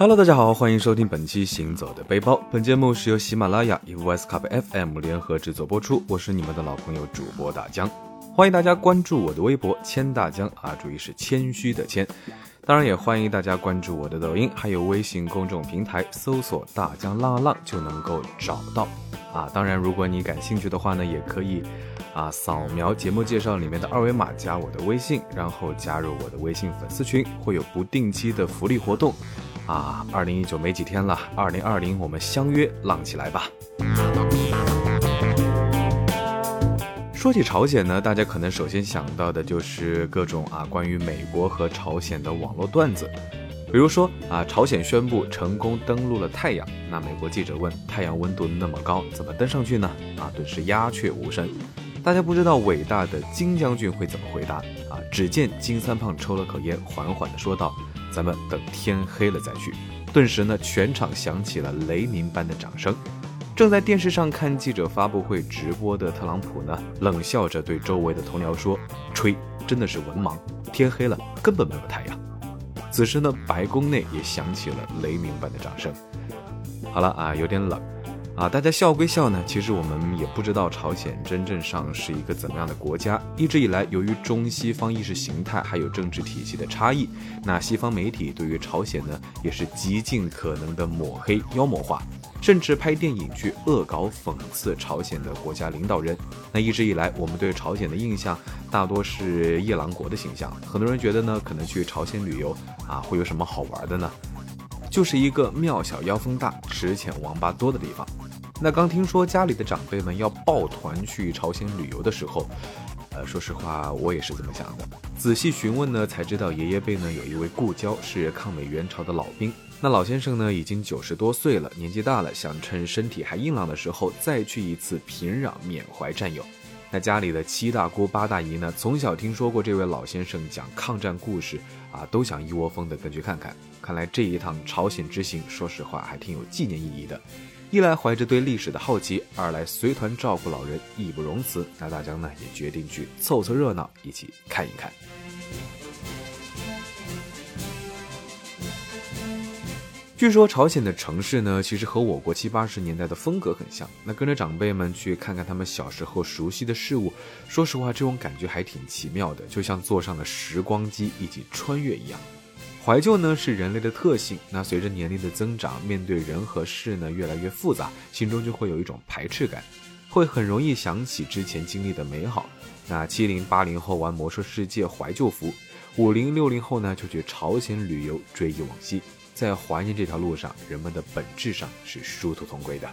Hello，大家好，欢迎收听本期《行走的背包》。本节目是由喜马拉雅与 v o i c e Cup FM 联合制作播出。我是你们的老朋友主播大江，欢迎大家关注我的微博“谦大江”啊，注意是谦虚的谦。当然也欢迎大家关注我的抖音，还有微信公众平台，搜索“大江浪浪”就能够找到啊。当然，如果你感兴趣的话呢，也可以啊扫描节目介绍里面的二维码加我的微信，然后加入我的微信粉丝群，会有不定期的福利活动。啊，二零一九没几天了，二零二零我们相约浪起来吧。说起朝鲜呢，大家可能首先想到的就是各种啊关于美国和朝鲜的网络段子，比如说啊，朝鲜宣布成功登陆了太阳，那美国记者问太阳温度那么高，怎么登上去呢？啊，顿时鸦雀无声。大家不知道伟大的金将军会怎么回答啊？只见金三胖抽了口烟，缓缓地说道。咱们等天黑了再去。顿时呢，全场响起了雷鸣般的掌声。正在电视上看记者发布会直播的特朗普呢，冷笑着对周围的同僚说：“吹，真的是文盲。天黑了，根本没有太阳。”此时呢，白宫内也响起了雷鸣般的掌声。好了啊，有点冷。啊，大家笑归笑呢，其实我们也不知道朝鲜真正上是一个怎么样的国家。一直以来，由于中西方意识形态还有政治体系的差异，那西方媒体对于朝鲜呢，也是极尽可能的抹黑、妖魔化，甚至拍电影去恶搞讽刺朝鲜的国家领导人。那一直以来，我们对朝鲜的印象大多是夜郎国的形象。很多人觉得呢，可能去朝鲜旅游啊，会有什么好玩的呢？就是一个庙小妖风大、池浅王八多的地方。那刚听说家里的长辈们要抱团去朝鲜旅游的时候，呃，说实话，我也是这么想的。仔细询问呢，才知道爷爷辈呢有一位故交是抗美援朝的老兵。那老先生呢已经九十多岁了，年纪大了，想趁身体还硬朗的时候再去一次平壤缅怀战友。那家里的七大姑八大姨呢，从小听说过这位老先生讲抗战故事啊，都想一窝蜂的跟去看看。看来这一趟朝鲜之行，说实话还挺有纪念意义的。一来怀着对历史的好奇，二来随团照顾老人义不容辞。那大江呢也决定去凑凑热闹，一起看一看。据说朝鲜的城市呢，其实和我国七八十年代的风格很像。那跟着长辈们去看看他们小时候熟悉的事物，说实话，这种感觉还挺奇妙的，就像坐上了时光机一起穿越一样。怀旧呢是人类的特性，那随着年龄的增长，面对人和事呢越来越复杂，心中就会有一种排斥感，会很容易想起之前经历的美好。那七零八零后玩魔兽世界怀旧服，五零六零后呢就去朝鲜旅游追忆往昔，在怀念这条路上，人们的本质上是殊途同归的。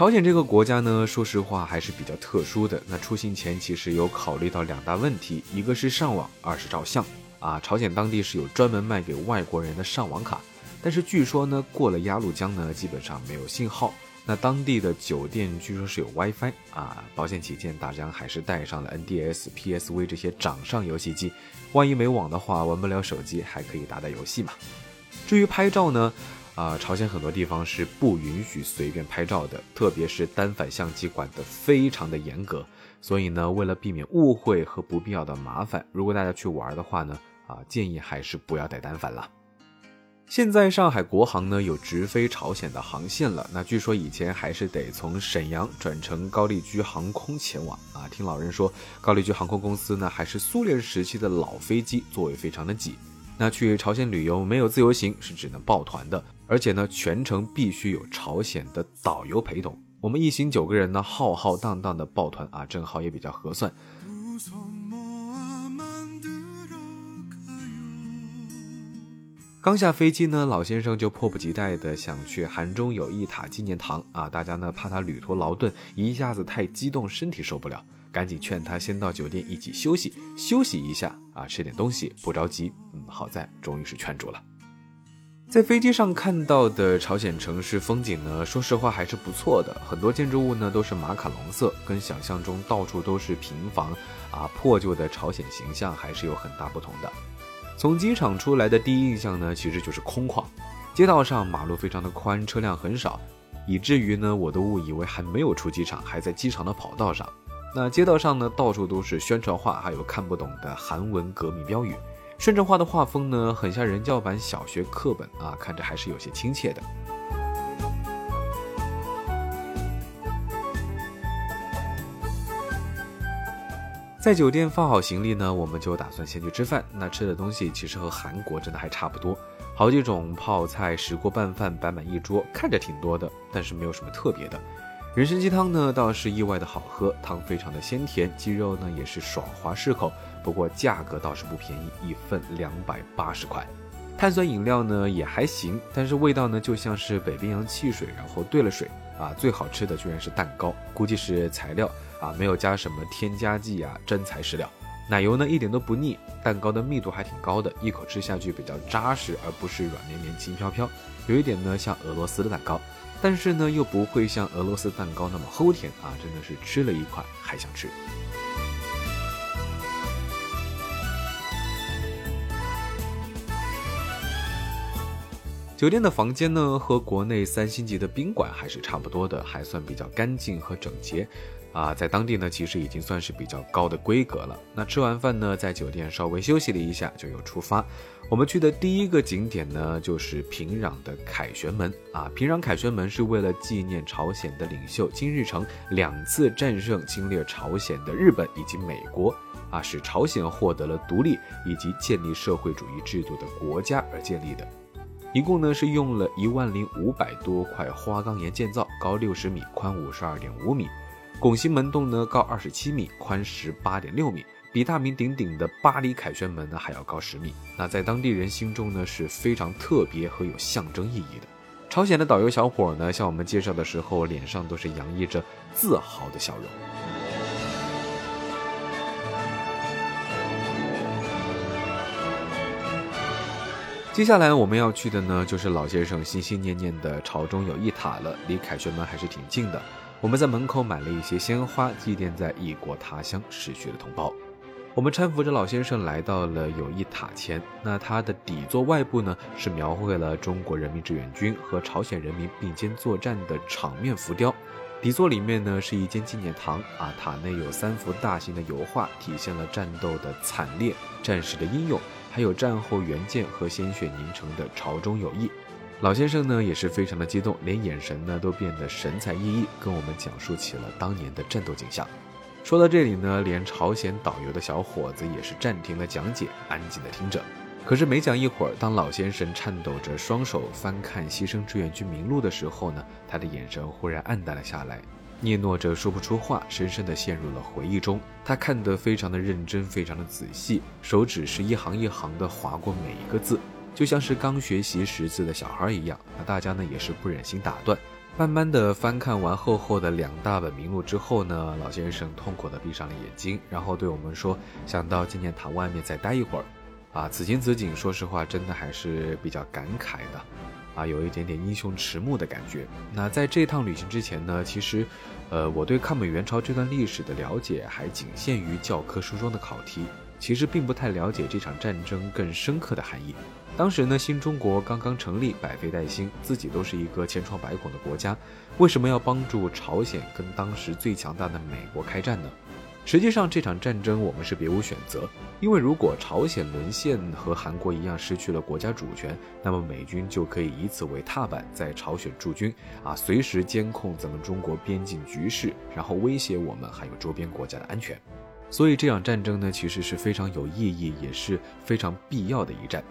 朝鲜这个国家呢，说实话还是比较特殊的。那出行前其实有考虑到两大问题，一个是上网，二是照相。啊，朝鲜当地是有专门卖给外国人的上网卡，但是据说呢，过了鸭绿江呢，基本上没有信号。那当地的酒店据说是有 WiFi 啊，保险起见，大家还是带上了 NDS、PSV 这些掌上游戏机，万一没网的话，玩不了手机，还可以打打游戏嘛。至于拍照呢？啊，朝鲜很多地方是不允许随便拍照的，特别是单反相机管得非常的严格。所以呢，为了避免误会和不必要的麻烦，如果大家去玩的话呢，啊，建议还是不要带单反了。现在上海国航呢有直飞朝鲜的航线了，那据说以前还是得从沈阳转乘高丽居航空前往啊。听老人说，高丽居航空公司呢还是苏联时期的老飞机，座位非常的挤。那去朝鲜旅游没有自由行，是只能抱团的。而且呢，全程必须有朝鲜的导游陪同。我们一行九个人呢，浩浩荡荡的抱团啊，正好也比较合算。刚下飞机呢，老先生就迫不及待的想去韩中友谊塔纪念堂啊。大家呢怕他旅途劳顿，一下子太激动，身体受不了，赶紧劝他先到酒店一起休息休息一下啊，吃点东西，不着急。嗯，好在终于是劝住了。在飞机上看到的朝鲜城市风景呢，说实话还是不错的。很多建筑物呢都是马卡龙色，跟想象中到处都是平房啊破旧的朝鲜形象还是有很大不同的。从机场出来的第一印象呢，其实就是空旷，街道上马路非常的宽，车辆很少，以至于呢我都误以为还没有出机场，还在机场的跑道上。那街道上呢，到处都是宣传画，还有看不懂的韩文革命标语。宣传画的画风呢，很像人教版小学课本啊，看着还是有些亲切的。在酒店放好行李呢，我们就打算先去吃饭。那吃的东西其实和韩国真的还差不多，好几种泡菜、石锅拌饭摆满一桌，看着挺多的，但是没有什么特别的。人参鸡汤呢倒是意外的好喝，汤非常的鲜甜，鸡肉呢也是爽滑适口，不过价格倒是不便宜，一份两百八十块。碳酸饮料呢也还行，但是味道呢就像是北冰洋汽水，然后兑了水。啊，最好吃的居然是蛋糕，估计是材料啊，没有加什么添加剂啊，真材实料。奶油呢一点都不腻，蛋糕的密度还挺高的，一口吃下去比较扎实，而不是软绵绵轻飘飘。有一点呢像俄罗斯的蛋糕，但是呢又不会像俄罗斯蛋糕那么齁甜啊，真的是吃了一块还想吃。酒店的房间呢，和国内三星级的宾馆还是差不多的，还算比较干净和整洁，啊，在当地呢，其实已经算是比较高的规格了。那吃完饭呢，在酒店稍微休息了一下，就又出发。我们去的第一个景点呢，就是平壤的凯旋门啊。平壤凯旋门是为了纪念朝鲜的领袖金日成两次战胜侵略朝鲜的日本以及美国，啊，使朝鲜获得了独立以及建立社会主义制度的国家而建立的。一共呢是用了一万零五百多块花岗岩建造，高六十米，宽五十二点五米，拱形门洞呢高二十七米，宽十八点六米，比大名鼎鼎的巴黎凯旋门呢还要高十米。那在当地人心中呢是非常特别和有象征意义的。朝鲜的导游小伙呢向我们介绍的时候，脸上都是洋溢着自豪的笑容。接下来我们要去的呢，就是老先生心心念念的朝中友谊塔了。离凯旋门还是挺近的。我们在门口买了一些鲜花，祭奠在异国他乡逝去的同胞。我们搀扶着老先生来到了友谊塔前。那它的底座外部呢，是描绘了中国人民志愿军和朝鲜人民并肩作战的场面浮雕。底座里面呢，是一间纪念堂啊，塔内有三幅大型的油画，体现了战斗的惨烈、战士的英勇。还有战后援建和鲜血凝成的朝中友谊，老先生呢也是非常的激动，连眼神呢都变得神采奕奕，跟我们讲述起了当年的战斗景象。说到这里呢，连朝鲜导游的小伙子也是暂停了讲解，安静的听着。可是没讲一会儿，当老先生颤抖着双手翻看牺牲志愿军名录的时候呢，他的眼神忽然暗淡了下来。嗫嚅着说不出话，深深地陷入了回忆中。他看得非常的认真，非常的仔细，手指是一行一行的划过每一个字，就像是刚学习识字的小孩一样。那大家呢也是不忍心打断。慢慢的翻看完厚厚的两大本名录之后呢，老先生痛苦的闭上了眼睛，然后对我们说：“想到纪念塔外面再待一会儿。”啊，此情此景，说实话，真的还是比较感慨的。啊，有一点点英雄迟暮的感觉。那在这趟旅行之前呢，其实，呃，我对抗美援朝这段历史的了解还仅限于教科书中的考题，其实并不太了解这场战争更深刻的含义。当时呢，新中国刚刚成立，百废待兴，自己都是一个千疮百孔的国家，为什么要帮助朝鲜跟当时最强大的美国开战呢？实际上，这场战争我们是别无选择，因为如果朝鲜沦陷和韩国一样失去了国家主权，那么美军就可以以此为踏板，在朝鲜驻军，啊，随时监控咱们中国边境局势，然后威胁我们还有周边国家的安全。所以这场战争呢，其实是非常有意义，也是非常必要的一战。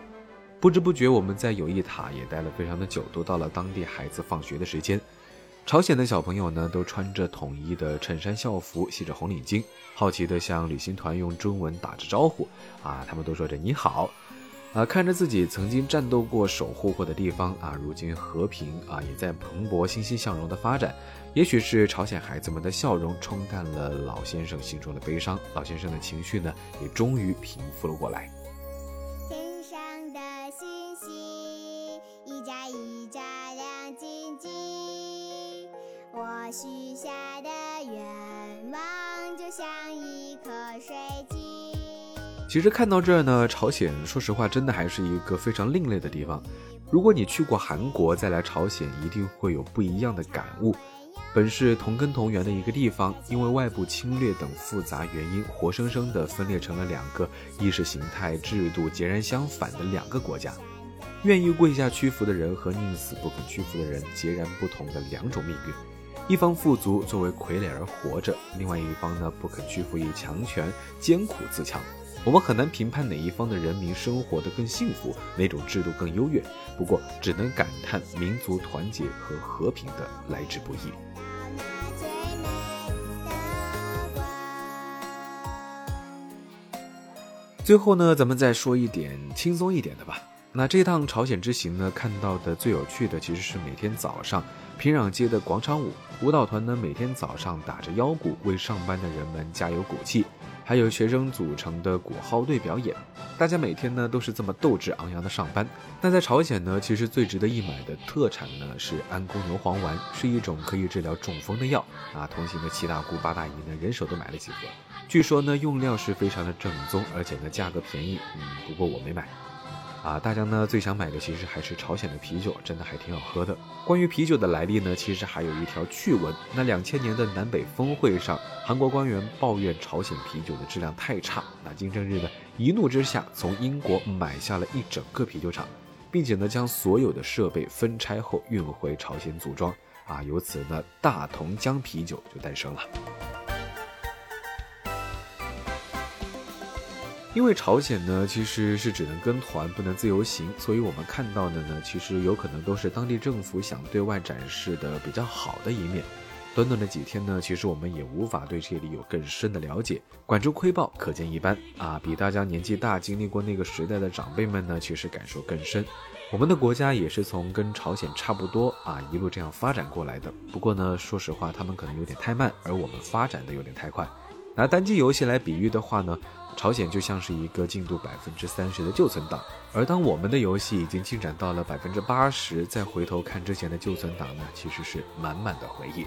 不知不觉，我们在友谊塔也待了非常的久，都到了当地孩子放学的时间。朝鲜的小朋友呢，都穿着统一的衬衫校服，系着红领巾，好奇地向旅行团用中文打着招呼。啊，他们都说着你好。啊，看着自己曾经战斗过、守护过的地方啊，如今和平啊，也在蓬勃、欣欣向荣的发展。也许是朝鲜孩子们的笑容冲淡了老先生心中的悲伤，老先生的情绪呢，也终于平复了过来。许下的愿望就像一颗水晶。其实看到这儿呢，朝鲜说实话真的还是一个非常另类的地方。如果你去过韩国，再来朝鲜，一定会有不一样的感悟。本是同根同源的一个地方，因为外部侵略等复杂原因，活生生的分裂成了两个意识形态、制度截然相反的两个国家。愿意跪下屈服的人和宁死不肯屈服的人，截然不同的两种命运。一方富足作为傀儡而活着，另外一方呢不肯屈服于强权，艰苦自强。我们很难评判哪一方的人民生活的更幸福，哪种制度更优越。不过，只能感叹民族团结和和平的来之不易。最后呢，咱们再说一点轻松一点的吧。那这趟朝鲜之行呢，看到的最有趣的其实是每天早上平壤街的广场舞，舞蹈团呢每天早上打着腰鼓为上班的人们加油鼓气，还有学生组成的鼓号队表演，大家每天呢都是这么斗志昂扬的上班。那在朝鲜呢，其实最值得一买的特产呢是安宫牛黄丸，是一种可以治疗中风的药啊。同行的七大姑八大姨呢，人手都买了几盒，据说呢用料是非常的正宗，而且呢价格便宜，嗯，不过我没买。啊，大家呢最想买的其实还是朝鲜的啤酒，真的还挺好喝的。关于啤酒的来历呢，其实还有一条趣闻。那两千年的南北峰会上，韩国官员抱怨朝鲜啤酒的质量太差，那金正日呢一怒之下从英国买下了一整个啤酒厂，并且呢将所有的设备分拆后运回朝鲜组装。啊，由此呢大同江啤酒就诞生了。因为朝鲜呢，其实是只能跟团，不能自由行，所以我们看到的呢，其实有可能都是当地政府想对外展示的比较好的一面。短短的几天呢，其实我们也无法对这里有更深的了解。管中窥豹，可见一斑啊！比大家年纪大、经历过那个时代的长辈们呢，其实感受更深。我们的国家也是从跟朝鲜差不多啊，一路这样发展过来的。不过呢，说实话，他们可能有点太慢，而我们发展的有点太快。拿单机游戏来比喻的话呢？朝鲜就像是一个进度百分之三十的旧存档，而当我们的游戏已经进展到了百分之八十，再回头看之前的旧存档呢，其实是满满的回忆。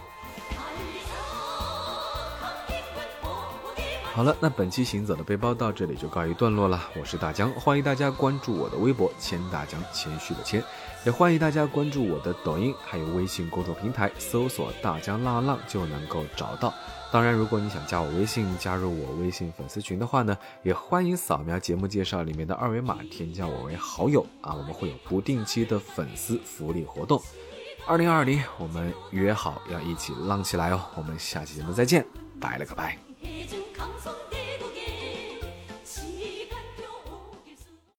好了，那本期行走的背包到这里就告一段落了。我是大江，欢迎大家关注我的微博“谦大江”，谦虚的谦，也欢迎大家关注我的抖音，还有微信公众平台，搜索“大江浪浪”就能够找到。当然，如果你想加我微信，加入我微信粉丝群的话呢，也欢迎扫描节目介绍里面的二维码，添加我为好友啊。我们会有不定期的粉丝福利活动。二零二零，我们约好要一起浪起来哦。我们下期节目再见，拜了个拜。放松